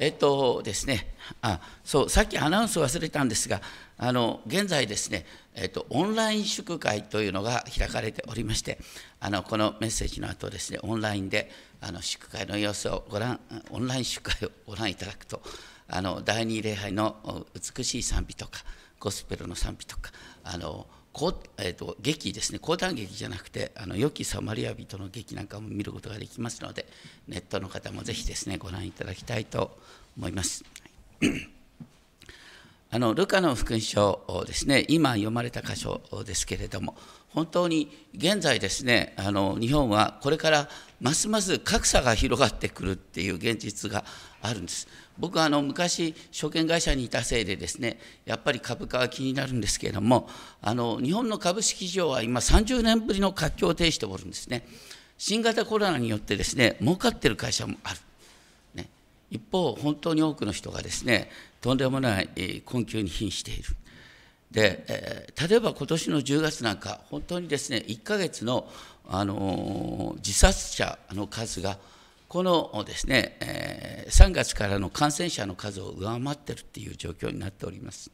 えっとですね、あそうさっきアナウンス忘れたんですが、あの現在ですね、えっと、オンライン祝会というのが開かれておりまして、あのこのメッセージの後ですね、オンラインであの祝会の様子をご覧、オンライン祝会をご覧いただくと、あの第二礼拝の美しい賛美とか、ゴスペルの賛美とか、あのえーと、劇ですね、講談劇じゃなくて、あの良きサマリア人の劇なんかも見ることができますので、ネットの方もぜひですね、ご覧いただきたいと思います。あのルカの福音書ですね、今読まれた箇所ですけれども、本当に現在ですね、あの日本はこれからますます格差が広がってくるっていう現実があるんです。僕はあの昔、証券会社にいたせいでですね、やっぱり株価は気になるんですけれども、あの日本の株式市場は今30年ぶりの活況を呈しておるんですね。新型コロナによってですね、儲かってる会社もある。ね、一方、本当に多くの人がですね、とんでもない困窮に瀕している。で、えー、例えば今年の10月なんか、本当にですね、1ヶ月の、あのー、自殺者の数がこのですね、え3月からの感染者の数を上回っているという状況になっております。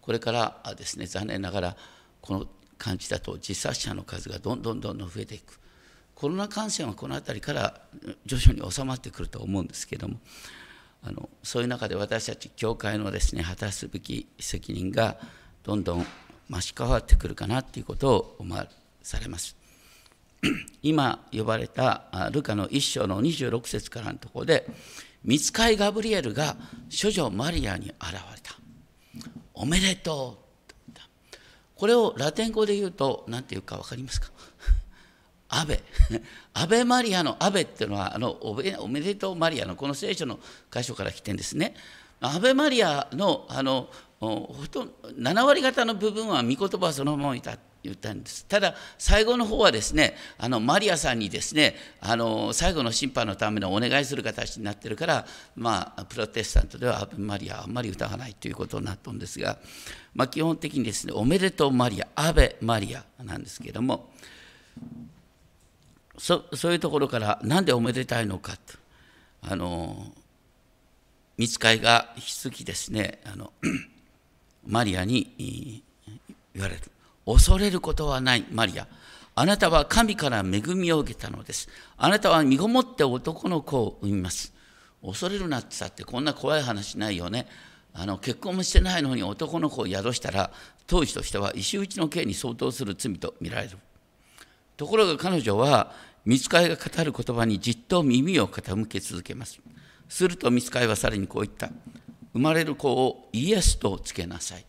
これからですね、残念ながら、この感じだと自殺者の数がどんどんどんどん増えていく。コロナ感染はこの辺りから徐々に収まってくると思うんですけれども、あのそういう中で私たち教会のですね果たすべき責任がどんどん増し変わってくるかなということを思わされます。今呼ばれたルカの一章の26節からのところで、見つかいガブリエルが処女マリアに現れた。おめでとう。これをラテン語で言うと、何て言うか分かりますか？アベ。アベマリアのアベっていうのは、あのおめでとうマリアのこの聖書の箇所から来てんですね。アベマリアのあのほとんど7割方の部分は御言葉はそのままいた。言ったんです。ただ、最後の方はですね、あのマリアさんにですね、あの最後の審判のためのお願いする形になってるから、まあ、プロテスタントではアベマリアあんまり歌わないということになったんですが、まあ、基本的にですね、おめでとうマリア、アベマリアなんですけれども、そそういうところから、なんでおめでたいのかと、あの見つかいが引き続きですね、あのマリアに言われる。恐れることはない。マリアあなたは神から恵みを受けたのです。あなたは身ごもって男の子を産みます。恐れるなってさってこんな怖い話ないよね。あの結婚もしてないのに男の子を宿したら当時としては石打ちの刑に相当する罪と見られる。ところが彼女は見つかいが語る言葉にじっと耳を傾け続けます。すると見つかいはさらにこう言った。生まれる子をイエスとつけなさい。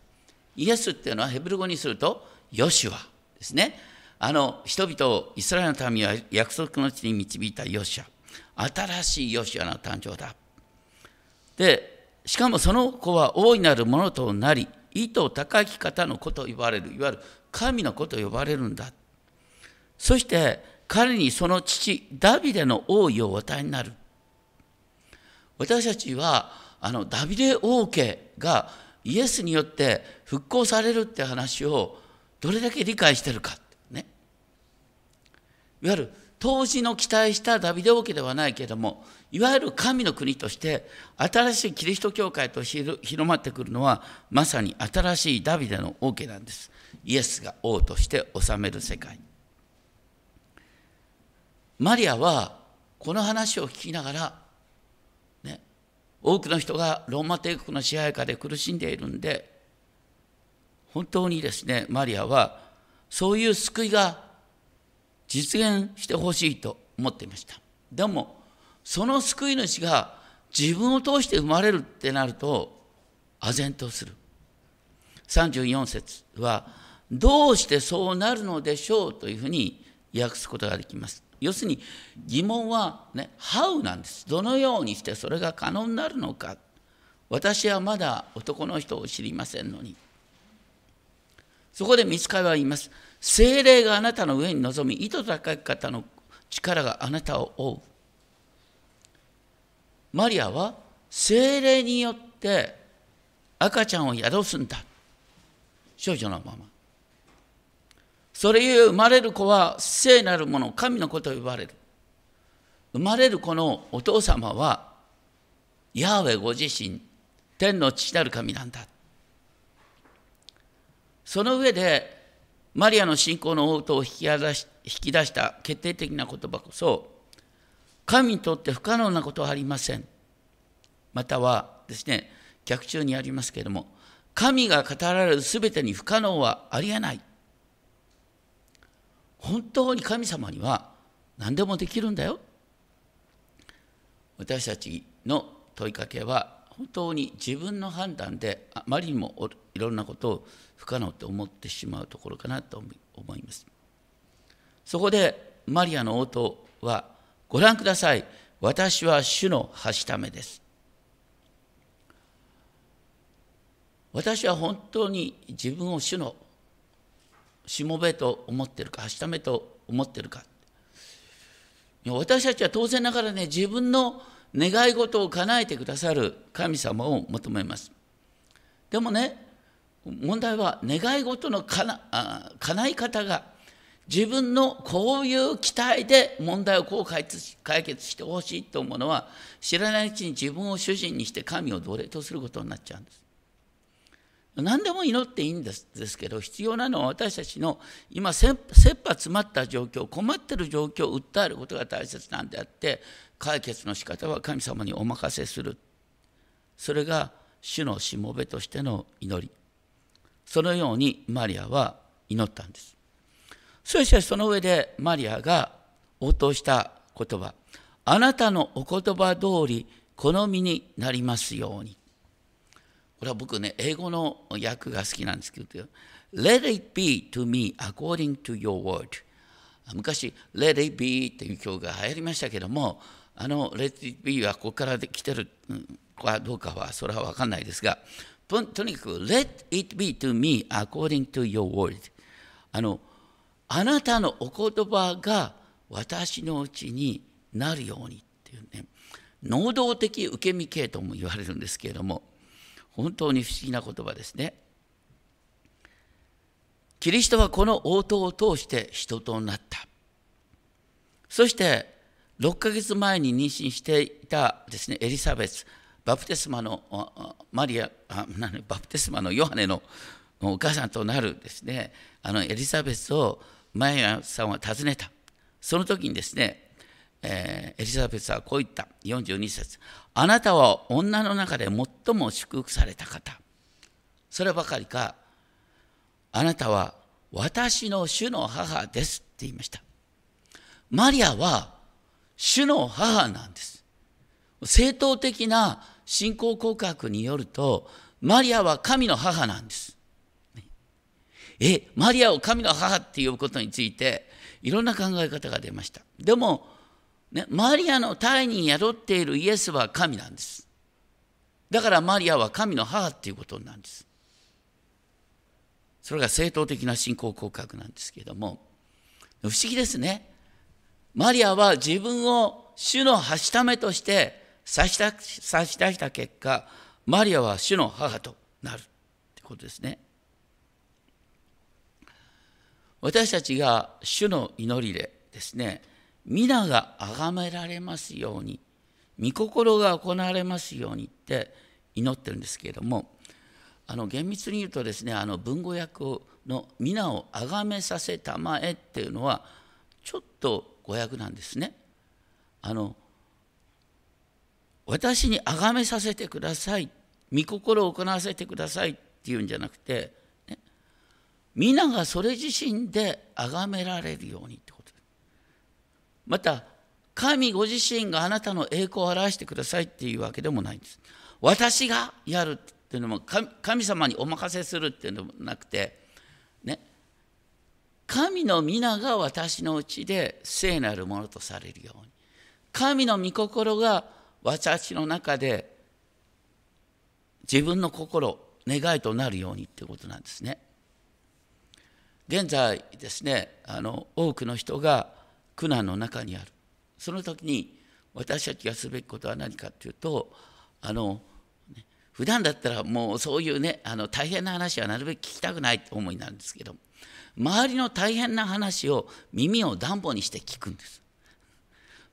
イエスっていうのはヘブル語にするとヨシュアですね。あの人々をイスラエルの民は約束の地に導いたヨシュア。新しいヨシュアの誕生だ。で、しかもその子は大いなるものとなり、意図高き方の子と言われる、いわゆる神の子と呼ばれるんだ。そして彼にその父、ダビデの王位をお与えになる。私たちはあのダビデ王家がイエスによって復興されるって話をどれだけ理解してるか、ね、いわゆる当時の期待したダビデ王家ではないけれどもいわゆる神の国として新しいキリスト教会と広まってくるのはまさに新しいダビデの王家なんです。イエスが王として治める世界マリアはこの話を聞きながら、ね、多くの人がローマ帝国の支配下で苦しんでいるんで本当にですね、マリアはそういう救いが実現してほしいと思っていました。でも、その救い主が自分を通して生まれるってなると、唖然とする。34節は、どうしてそうなるのでしょうというふうに訳すことができます。要するに疑問はね、How なんです。どのようにしてそれが可能になるのか。私はまだ男の人を知りませんのに。そこで見つかりは言います。精霊があなたの上に臨み、意図高い方の力があなたを追う。マリアは精霊によって赤ちゃんを宿すんだ。少女のまま。それゆえ生まれる子は聖なるもの、神の子と呼ばれる。生まれる子のお父様はヤーウェご自身天の父なる神なんだその上でマリアの信仰の応答を引き出し引き出した決定的な言葉こそ神にとって不可能なことはありません。またはですね逆中にありますけれども神が語られる全てに不可能はありえない。本当に神様には何でもできるんだよ。私たちの問いかけは本当に自分の判断であまりにもいろんなことを不可能と思ってしまうところかなと思います。そこでマリアの応答はご覧ください。私は主のはしためです。私は本当に自分を主のしもべと思ってるか、はしためと思ってるか。私たちは当然ながらね、自分の願い事を叶えてくださる神様を求めます。でもね、問題は願い事のかなあ叶い方が自分のこういう期待で問題をこう解決してほしいと思うのは知らないうちに自分を主人にして神を奴隷とすることになっちゃうんです。何でも祈っていいんですですけど必要なのは私たちの今切羽詰まった状況困ってる状況を訴えることが大切なんであって解決の仕方は神様にお任せするそれが主のしもべとしての祈りそのようにマリアは祈ったんです。そしてその上でマリアが応答した言葉あなたのお言葉通り好みになりますようにこれは僕ね英語の訳が好きなんですけど Let it be to me according to your word 昔 Let it be という曲が流行りましたけどもあの Let it be はここから来てるかどうかはそれは分かんないですがとにかく Let it be to me according to your word. あのあなたのお言葉が私のうちになるようにっていうね能動的受け身系とも言われるんですけれども本当に不思議な言葉ですね。キリストはこの応答を通して人となった。そして6ヶ月前に妊娠していたですねエリザベス。バプテスマのマリアバプテスマのヨハネのお母さんとなるですねあのエリザベスをマリアさんは訪ねた。その時にですね、えー、エリザベスはこう言った。42節。あなたは女の中で最も祝福された方。そればかりかあなたは私の主の母ですって言いました。マリアは主の母なんです。正当的な信仰告白によると、マリアは神の母なんです。え、マリアを神の母って呼ぶことについて、いろんな考え方が出ました。でも、ね、マリアの胎に宿っているイエスは神なんです。だからマリアは神の母っていうことなんです。それが正当的な信仰告白なんですけれども、不思議ですね。マリアは自分を主のはしためとして差し出した結果、マリアは主の母となるってことですね。私たちが主の祈りでですね、皆が崇められますように、御心が行われますようにって祈ってるんですけれども、あの厳密に言うとですね、あの文語訳の皆を崇めさせたまえっていうのは、ちょっと語訳なんですね。あの私に崇めさせてください。御心を行わせてくださいっていうんじゃなくて、ね、皆がそれ自身で崇められるようにってこと。また神ご自身があなたの栄光を表してくださいっていうわけでもないんです。私がやるっていうのも神様にお任せするっていうのもなくてね。神の皆が私のうちで聖なるものとされるように。神の御心が私の中で自分の心願いとなるようにってことなんですね。現在ですねあの多くの人が苦難の中にある。その時に私たちがすべきことは何かっていうとあの普段だったらもうそういうねあの大変な話はなるべく聞きたくないって思いなんですけど周りの大変な話を耳を暖房にして聞くんです。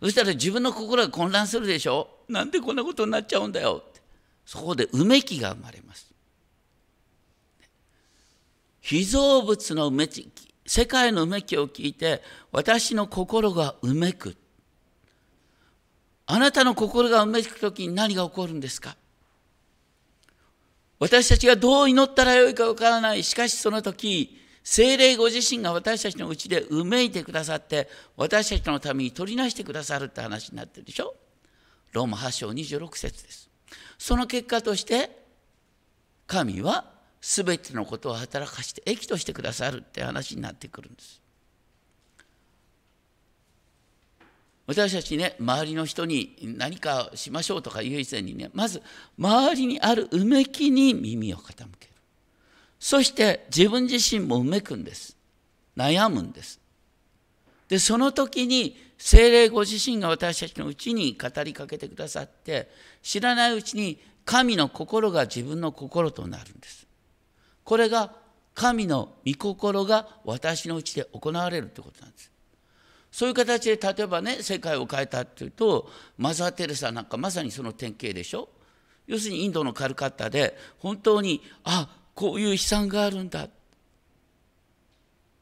そしたら自分の心が混乱するでしょ？なんでこんなことになっちゃうんだよ？ってそこでうめきが生まれます。被造物のうめき世界のうめきを聞いて私の心がうめく。あなたの心がうめく時に何が起こるんですか？私たちがどう祈ったらよいかわからない。しかしその時、精霊ご自身が私たちのうちでうめいてくださって、私たちのために取りなしてくださるって話になってるでしょ？ローマ8章26節です。その結果として、神は全てのことを働かして益としてくださるって話になってくるんです。私たちね周りの人に何かしましょうとか言う以前にねまず周りにあるうめきに耳を傾けるそして自分自身もうめくんです。悩むんです。でその時に精霊ご自身が私たちのうちに語りかけてくださって知らないうちに神の心が自分の心となるんです。これが神の御心が私のうちで行われるということなんです。そういう形で例えばね世界を変えたっていうとマザー・テレサなんかまさにその典型でしょ？要するにインドのカルカッタで本当にあこういう悲惨があるんだ。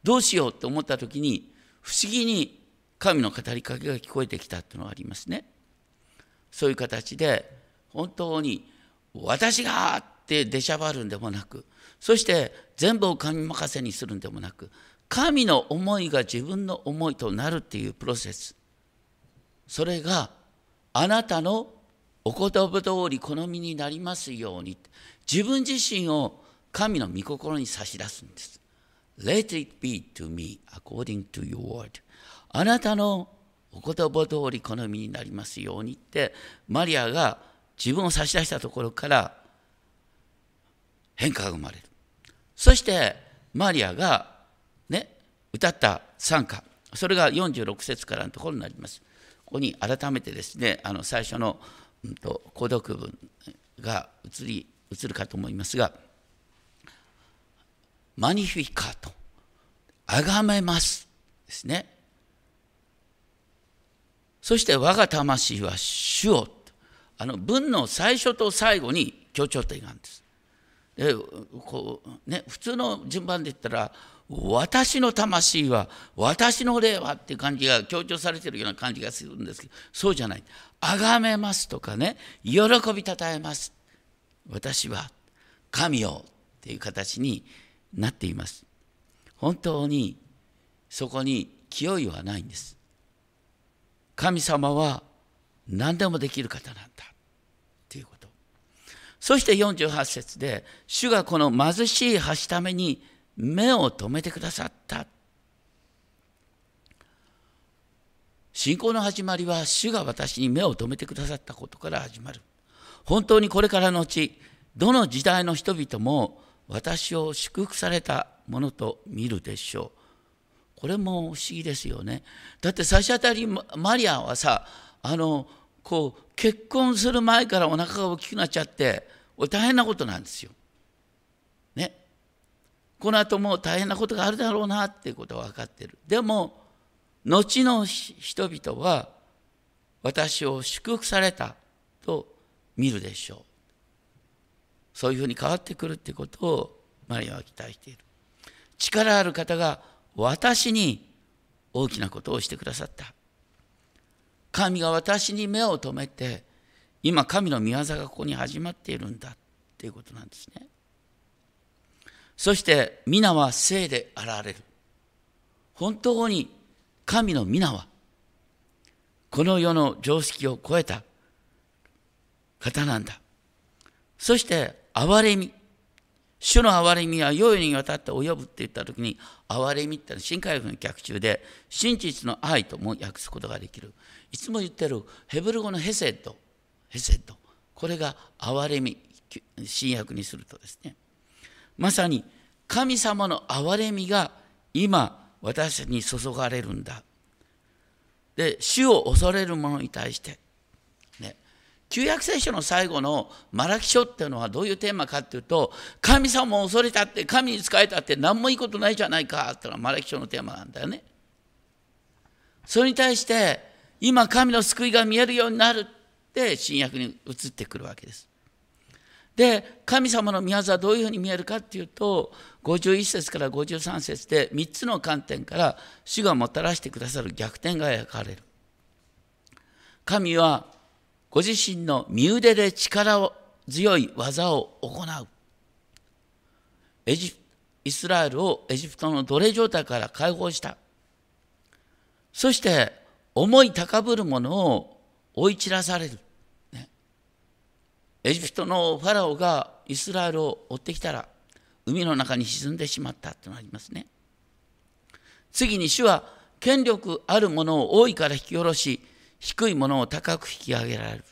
どうしようって思った時に不思議に神の語りかけが聞こえてきたっていうのがありますね。そういう形で本当に私がって出しゃばるんでもなくそして全部を神任せにするんでもなく神の思いが自分の思いとなるっていうプロセス。それがあなたのお言葉通り好みになりますように。自分自身を神の御心に差し出すんです。Let it be to me according to your word. あなたのお言葉通り好みになりますようにってマリアが自分を差し出したところから変化が生まれる。そしてマリアがね、歌った賛歌、それが46節からのところになります。ここに改めてですね、あの最初の、うんと、購読文が移り移るかと思いますが、マニフィカと、あがめますですね。そして我が魂は主を、あの文の最初と最後に強調点があるんです。でこうね、普通の順番で言ったら、私の魂は、私の霊はっていう感じが強調されてるような感じがするんですけど、そうじゃない。崇めますとかね、喜びたたえます。私は神をっていう形になっています。本当にそこに清いはないんです。神様は何でもできる方なんだということ。そして48節で、主がこの貧しい橋ために目を留めてくださった。信仰の始まりは主が私に目を留めてくださったことから始まる。本当にこれからのうち、どの時代の人々も私を祝福されたものと見るでしょう。これも不思議ですよね。だって差し当たりマリアはさ、あの、こう、結婚する前からお腹が大きくなっちゃって、大変なことなんですよ。ね。この後も大変なことがあるだろうなっていうことは分かってる。でも、後の人々は私を祝福されたと見るでしょう。そういうふうに変わってくるってことをマリアは期待している。力ある方が私に大きなことをしてくださった。神が私に目を留めて、今神の御業がここに始まっているんだっていうことなんですね。そして皆は聖で現れる。本当に神の皆はこの世の常識を超えた方なんだ。そして憐れみ。主の憐れみは世にわたって及ぶって言った時に憐れみってのは新海軍の逆中で真実の愛とも訳すことができる。いつも言ってるヘブル語のヘセッド。ヘセッド。これが憐れみ。新約にするとですね。まさに神様の憐れみが今私に注がれるんだ。で、主を恐れる者に対して、旧約聖書の最後のマラキ書っていうのはどういうテーマかっていうと、神様を恐れたって、神に仕えたって何もいいことないじゃないかっていうのはマラキ書のテーマなんだよね。それに対して、今神の救いが見えるようになるって新約に移ってくるわけです。で神様の御業はどういうふうに見えるかっていうと51節から53節で3つの観点から主がもたらしてくださる逆転が描かれる。神はご自身の身腕で力を強い技を行う。エジイスラエルをエジプトの奴隷状態から解放した。そして思い高ぶる者を追い散らされる。ね、エジプトのファラオがイスラエルを追ってきたら海の中に沈んでしまったとなりますね。次に主は権力あるものを多いから引き下ろし低いものを高く引き上げられる。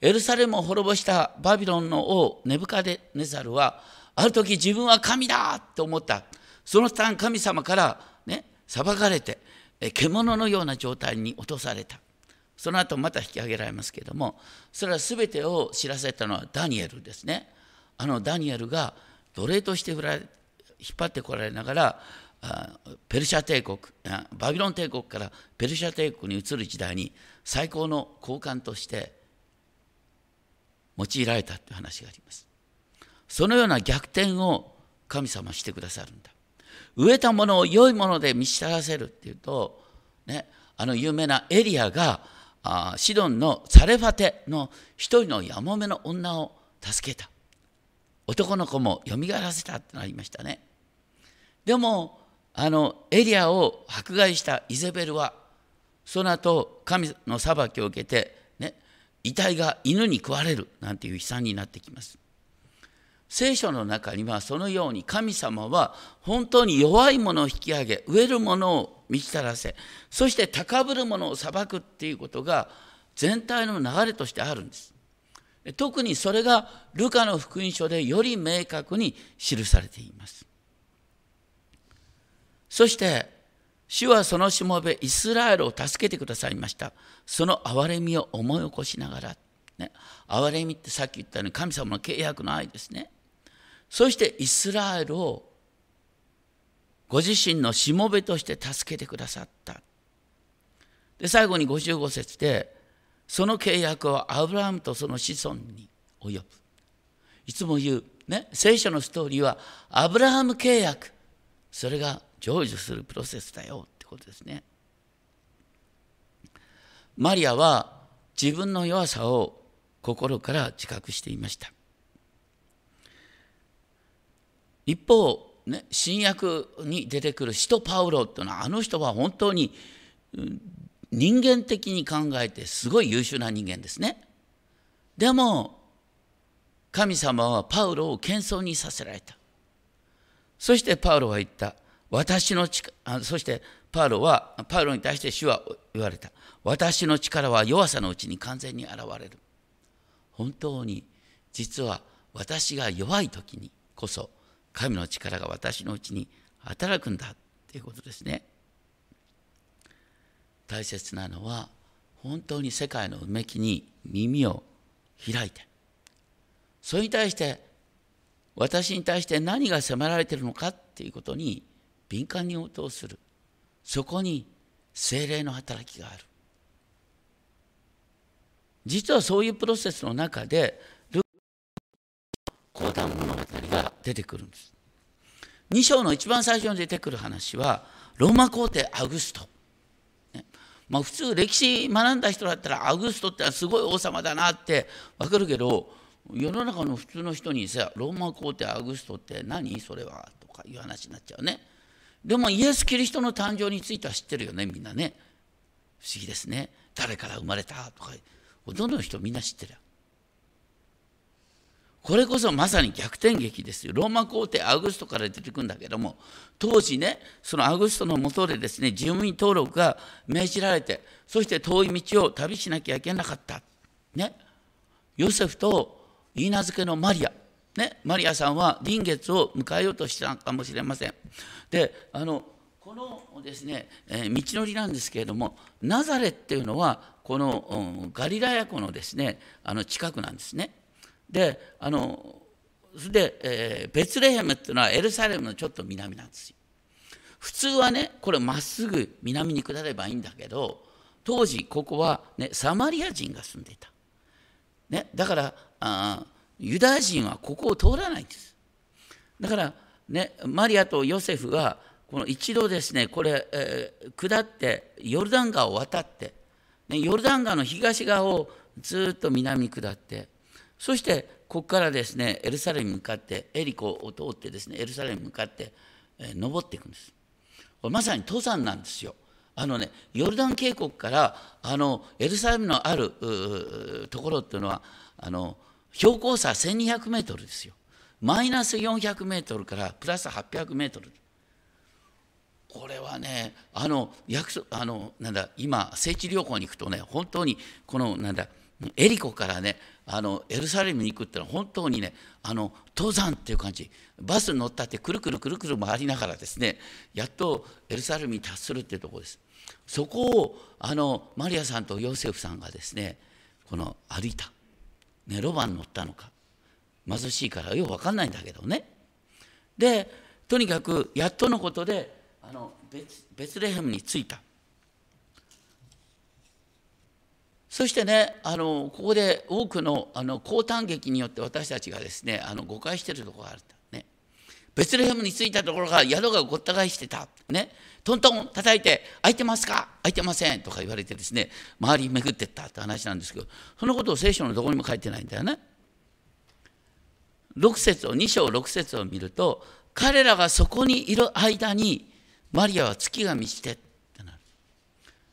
エルサレムを滅ぼしたバビロンの王ネブカデネザルはある時自分は神だと思った。その間神様からね裁かれて獣のような状態に落とされた。その後また引き上げられますけれどもそれは全てを知らせたのはダニエルですね。あのダニエルが奴隷として引っ張ってこられながらペルシャ帝国バビロン帝国からペルシャ帝国に移る時代に最高の交換として用いられたという話があります。そのような逆転を神様してくださるんだ。植えたものを良いもので満ち足らせるっていうと、ね、あの有名なエリアがあシドンのサレファテの一人のやもめの女を助けた。男の子もよみがえらせたってなりましたね。でもあのエリアを迫害したイゼベルはその後神の裁きを受けて、ね、遺体が犬に食われるなんていう悲惨になってきます。聖書の中にはそのように神様は本当に弱いものを引き上げ植えるものを満ちたらせそして高ぶるものを裁くっていうことが全体の流れとしてあるんです。特にそれがルカの福音書でより明確に記されています。そして主はそのしもべイスラエルを助けてくださいました。その憐れみを思い起こしながら、ね、憐れみってさっき言ったように神様の契約の愛ですね。そしてイスラエルをご自身のしもべとして助けてくださった。で最後に55節でその契約はアブラハムとその子孫に及ぶ。いつも言う、ね、聖書のストーリーはアブラハム契約。それが成就するプロセスだよってことですね。マリアは自分の弱さを心から自覚していました。一方、ね、新約に出てくる使徒パウロっていうのはあの人は本当に人間的に考えてすごい優秀な人間ですね。でも神様はパウロを謙遜にさせられた。そしてパウロは言った。私の力そしてパウロはパウロに対して主は言われた。私の力は弱さのうちに完全に現れる。本当に実は私が弱い時にこそ神の力が私のうちに働くんだということですね。大切なのは本当に世界のうめきに耳を開いて。それに対して私に対して何が迫られているのかっていうことに敏感に応答する。そこに精霊の働きがある。実はそういうプロセスの中でル講談物語が出てくるんです。2章の一番最初に出てくる話はローマ皇帝アグスト、ね。まあ、普通歴史学んだ人だったらアグストってすごい王様だなって分かるけど世の中の普通の人にさローマ皇帝アグストって何？それは？とかいう話になっちゃうね。でもイエス・キリストの誕生については知ってるよねみんなね。不思議ですね。誰から生まれたとか。ほとんどの人みんな知ってる。これこそまさに逆転劇ですよ。ローマ皇帝アグストから出てくるんだけども当時ねそのアグストのもとでですね住民登録が命じられてそして遠い道を旅しなきゃいけなかった。ね。ヨセフと言い名付けのマリア。ね、マリアさんは臨月を迎えようとしたかもしれません。であのこのですね、えー、道のりなんですけれどもナザレっていうのはこの、うん、ガリラヤ湖のですねあの近くなんですね。であので、えー、ベツレヘムっていうのはエルサレムのちょっと南なんですよ。普通はねこれまっすぐ南に下ればいいんだけど当時ここは、ね、サマリア人が住んでいた、ね、だからあユダヤ人はここを通らないんです。だから、ね、マリアとヨセフはこの一度ですねこれ、えー、下ってヨルダン川を渡って、ね、ヨルダン川の東側をずっと南に下ってそしてここからですねエルサレムに向かってエリコを通ってですねエルサレムに向かって、えー、登っていくんです。これまさに登山なんですよ。あのねヨルダン渓谷からあのエルサレムのあるところっていうのはあの標高差1200メートルですよ。マイナス400メートルからプラス800メートル。これはねあの約束あのなんだ今聖地旅行に行くとね本当にこのなんだエリコからねあのエルサレムに行くってのは本当にねあの登山っていう感じ。バスに乗ったってくるくるくるくる回りながらですねやっとエルサレムに達するっていうところです。そこをあのマリアさんとヨセフさんがですねこの歩いた、ね、ロバに乗ったのか。貧しいからよく分かんないんだけどね。でとにかくやっとのことであのベツレヘムに着いた。そしてねあのここで多くのあの高短劇によって私たちがですねあの誤解してるところがあるね。ベツレヘムに着いたところが宿がごった返してた。ね。トントン叩いて「空いてますか？空いてません」とか言われてですね周り巡ってったって話なんですけどそのことを聖書のどこにも書いてないんだよね。6節を2章6節を見ると彼らがそこにいる間にマリアは月が満ちてってなる。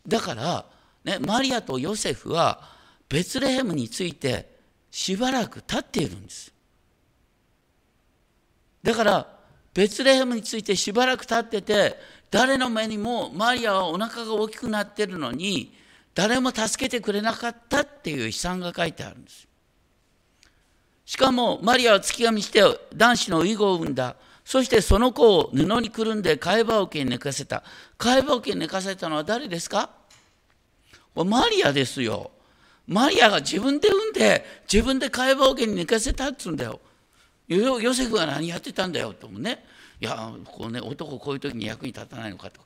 だから、ね、マリアとヨセフはベツレヘムについてしばらく経っているんです。だからベツレヘムについてしばらく経ってて誰の目にもマリアはお腹が大きくなってるのに誰も助けてくれなかったっていう悲惨が書いてあるんですしかもマリアは月が満ちて男子の遺語を産んだ。そしてその子を布にくるんで貝羽桶に寝かせた。貝羽桶に寝かせたのは誰ですか？マリアですよ。マリアが自分で産んで自分で貝羽桶に寝かせたっつうんだよ。ヨセフは何やってたんだよともね。いやこうね男こういう時に役に立たないのかと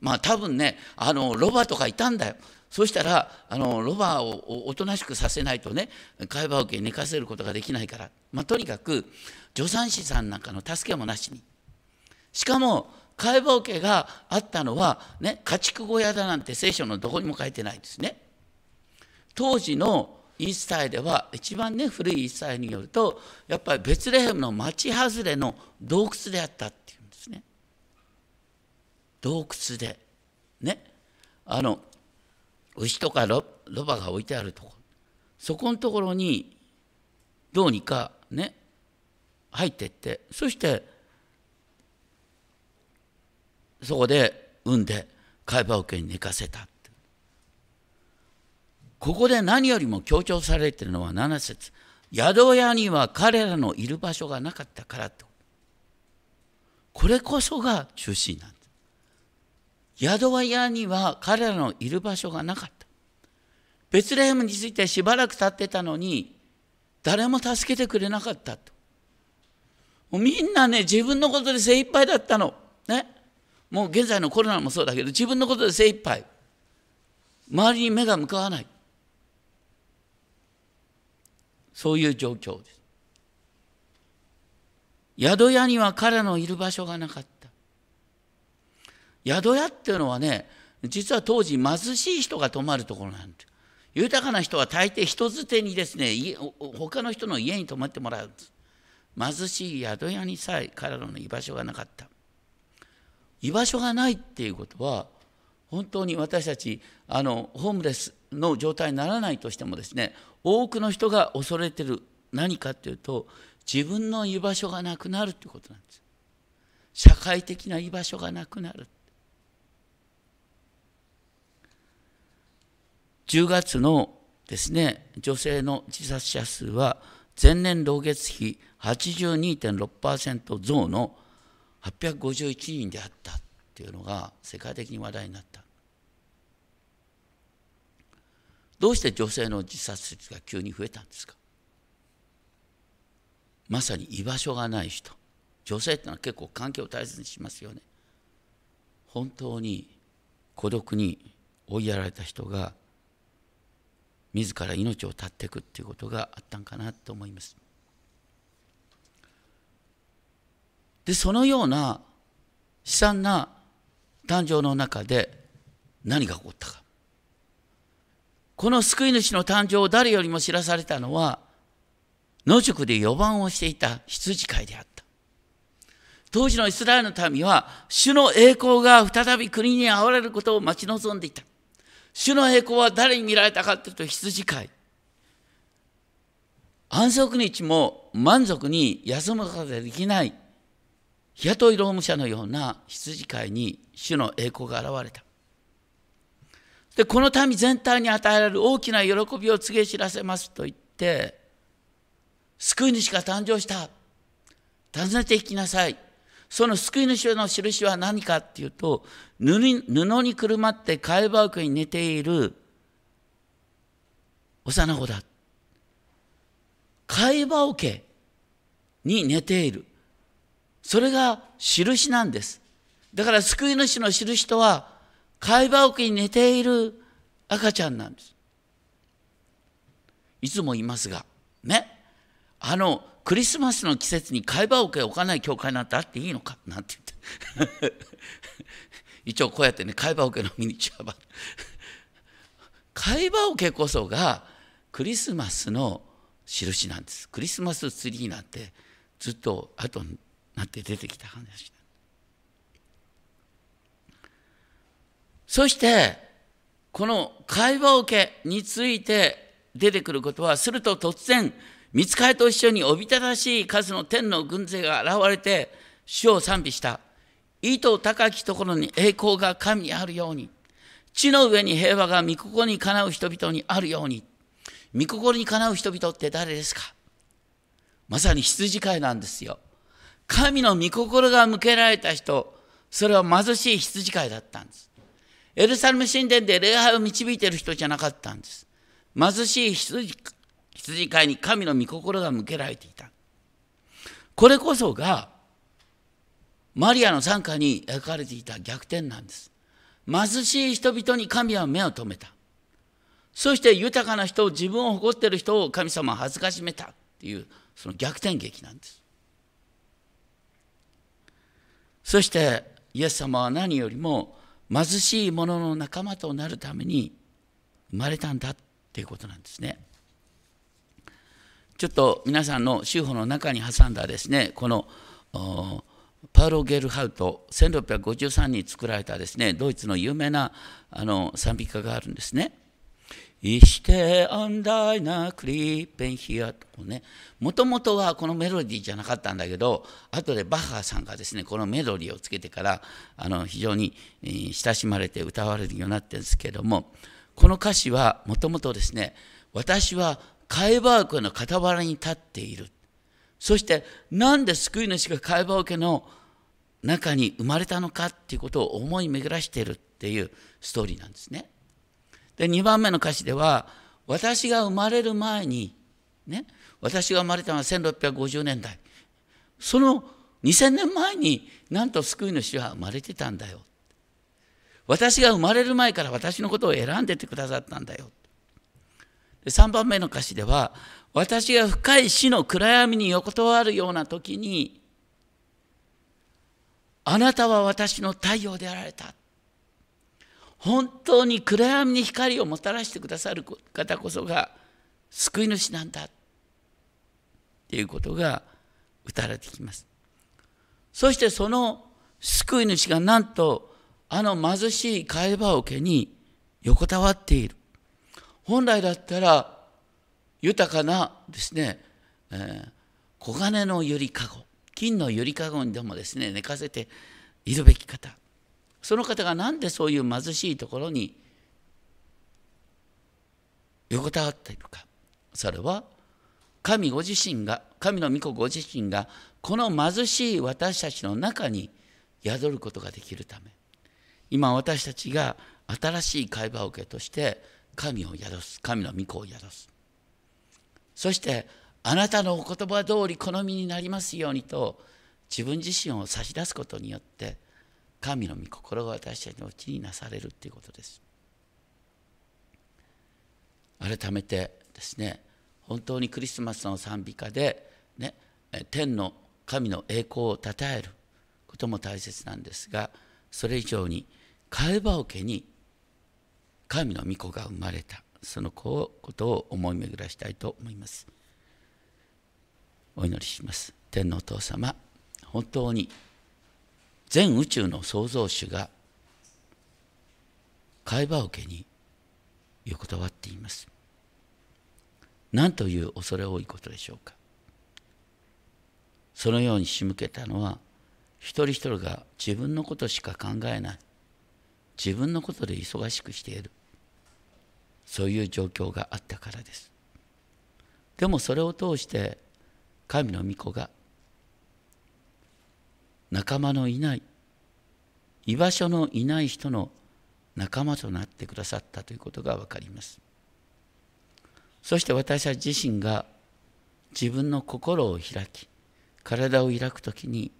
まあ多分ねあのロバとかいたんだよ。そしたらあのロバをおとなしくさせないとね貝羽桶に寝かせることができないから、まあ、とにかく助産師さんなんかの助けもなしに。しかも貝羽桶があったのは、ね、家畜小屋だなんて聖書のどこにも書いてないですね。当時のイースタイでは一番ね古いイースタイによるとやっぱりベツレヘムの町外れの洞窟であったっていうんですね。洞窟で。ね。あの牛とかロバが置いてあるとこ。そこのところにどうにかね入ってって。そしてそこで産んで貝羽桶に寝かせた。ここで何よりも強調されているのは7節。宿屋には彼らのいる場所がなかったからと。これこそが中心なんです。宿屋には彼らのいる場所がなかった。ベツレヘムについてしばらく経ってたのに誰も助けてくれなかったと。みんなね自分のことで精一杯だったの。ね。もう現在のコロナもそうだけど自分のことで精一杯。周りに目が向かわない。そういう状況です。宿屋には彼のいる場所がなかった。宿屋っていうのはね、実は当時貧しい人が泊まるところなんです。豊かな人は大抵人づてにですね、他の人の家に泊まってもらうんです。貧しい宿屋にさえ彼らの居場所がなかった。居場所がないっていうことは、本当に私たちあのホームレスの状態にならないとしてもですね多くの人が恐れてる。何かっていうと自分の居場所がなくなるということなんです。社会的な居場所がなくなる。10月のですね女性の自殺者数は前年同月比82.6%増の851人であったっていうのが世界的に話題になった。どうして女性の自殺率が急に増えたんですか？まさに居場所がない人。女性ってのは結構環境を大切にしますよね。本当に孤独に追いやられた人が自ら命を絶っていくっていうことがあったんかなと思います。でそのような悲惨な誕生の中で何が起こったか。この救い主の誕生を誰よりも知らされたのは野宿で4番をしていた羊飼いであった。当時のイスラエルの民は主の栄光が再び国に現れることを待ち望んでいた。主の栄光は誰に見られたかというと羊飼い。安息日も満足に休むことができない日雇い労務者のような羊飼いに主の栄光が現れた。で、この民全体に与えられる大きな喜びを告げ知らせますと言って、救い主が誕生した。訪ねていきなさい。その救い主の印は何かっていうと、布にくるまって貝羽桶に寝ている幼子だ。貝羽桶に寝ている。それが印なんです。だから救い主の印とは、貝羽桶に寝ている赤ちゃんなんです。いつも言いますが、ね、あの、クリスマスの季節に貝羽桶を置かない教会なんてあっていいのか？なんて言って。一応こうやってね、貝羽桶のミニチュア版。貝羽桶こそがクリスマスの印なんです。クリスマスツリーなんてずっと後になって出てきた話そしてこの会話桶について出てくることはすると突然見つかりと一緒におびただしい数の天の軍勢が現れて主を賛美した。意図高きところに栄光が神にあるように。地の上に平和が御心にかなう人々にあるように。御心にかなう人々って誰ですか？まさに羊飼いなんですよ。神の御心が向けられた人、それは貧しい羊飼いだったんです。エルサレム神殿で礼拝を導いている人じゃなかったんです。貧しい羊羊飼いに神の御心が向けられていた。これこそが、マリアの参加に描かれていた逆転なんです。貧しい人々に神は目を留めた。そして豊かな人を自分を誇っている人を神様は恥ずかしめたっていうその逆転劇なんです。そしてイエス様は何よりも貧しい者の仲間となるために生まれたんだっていうことなんですね。ちょっと皆さんの宗法の中に挟んだですねこのパウロ・ゲルハウト1653に作られたですねドイツの有名なあの賛美歌があるんですね。Ich stehe an deiner Klippen hier とね、もともとはこのメロディーじゃなかったんだけど、後でバッハさんがですね、このメロディーをつけてから、あの非常に親しまれて歌われるようになってるんですけども、この歌詞はもともとですね、私はカイバークの傍らに立っている。そして、なんで救い主がカイバー家の中に生まれたのかっていうことを思い巡らしているっていうストーリーなんですね。で2番目の歌詞では私が生まれる前にね私が生まれたのは1650年代。その2000年前になんと救い主は生まれてたんだよ。私が生まれる前から私のことを選んでてくださったんだよ。で3番目の歌詞では私が深い死の暗闇に横たわるような時にあなたは私の太陽であられた。本当に暗闇に光をもたらしてくださる方こそが救い主なんだっていうことが歌われてきます。そしてその救い主がなんとあの貧しい貝羽桶に横たわっている。本来だったら豊かなですね、えー、黄金のゆりかご、金のゆりかごにでもですね、寝かせているべき方。その方が何でそういう貧しいところに横たわっているか。それは神ご自身が神の御子ご自身がこの貧しい私たちの中に宿ることができるため。今私たちが新しい会話を受けとして神を宿す神の御子を宿す。そしてあなたのお言葉通り好みになりますようにと自分自身を差し出すことによって神の御心が私たちのうちになされるということです。改めてですね本当にクリスマスの賛美歌で、ね、天の神の栄光をたたえることも大切なんですがそれ以上に替え羽桶に神の御子が生まれたそのことを思い巡らしたいと思いますお祈りします天のお父様本当に全宇宙の創造主が会話受けに横たわっています。何という恐れ多いことでしょうか。そのように仕向けたのは一人一人が自分のことしか考えない自分のことで忙しくしているそういう状況があったからです。でもそれを通して神の御子が仲間のいない居場所のいない人の仲間となってくださったということが分かります。そして私たち自身が自分の心を開き体を開くときに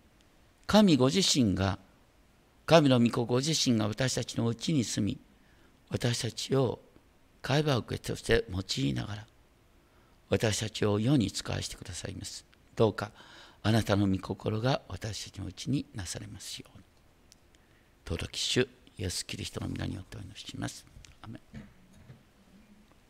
神ご自身が神の御子ご自身が私たちのうちに住み私たちを会話受けとして用いながら私たちを世に使わせてくださいます。どうかあなたの御心が私たちのうちになされますように。登録主イエス・キリストの皆によってお祈りします。アメ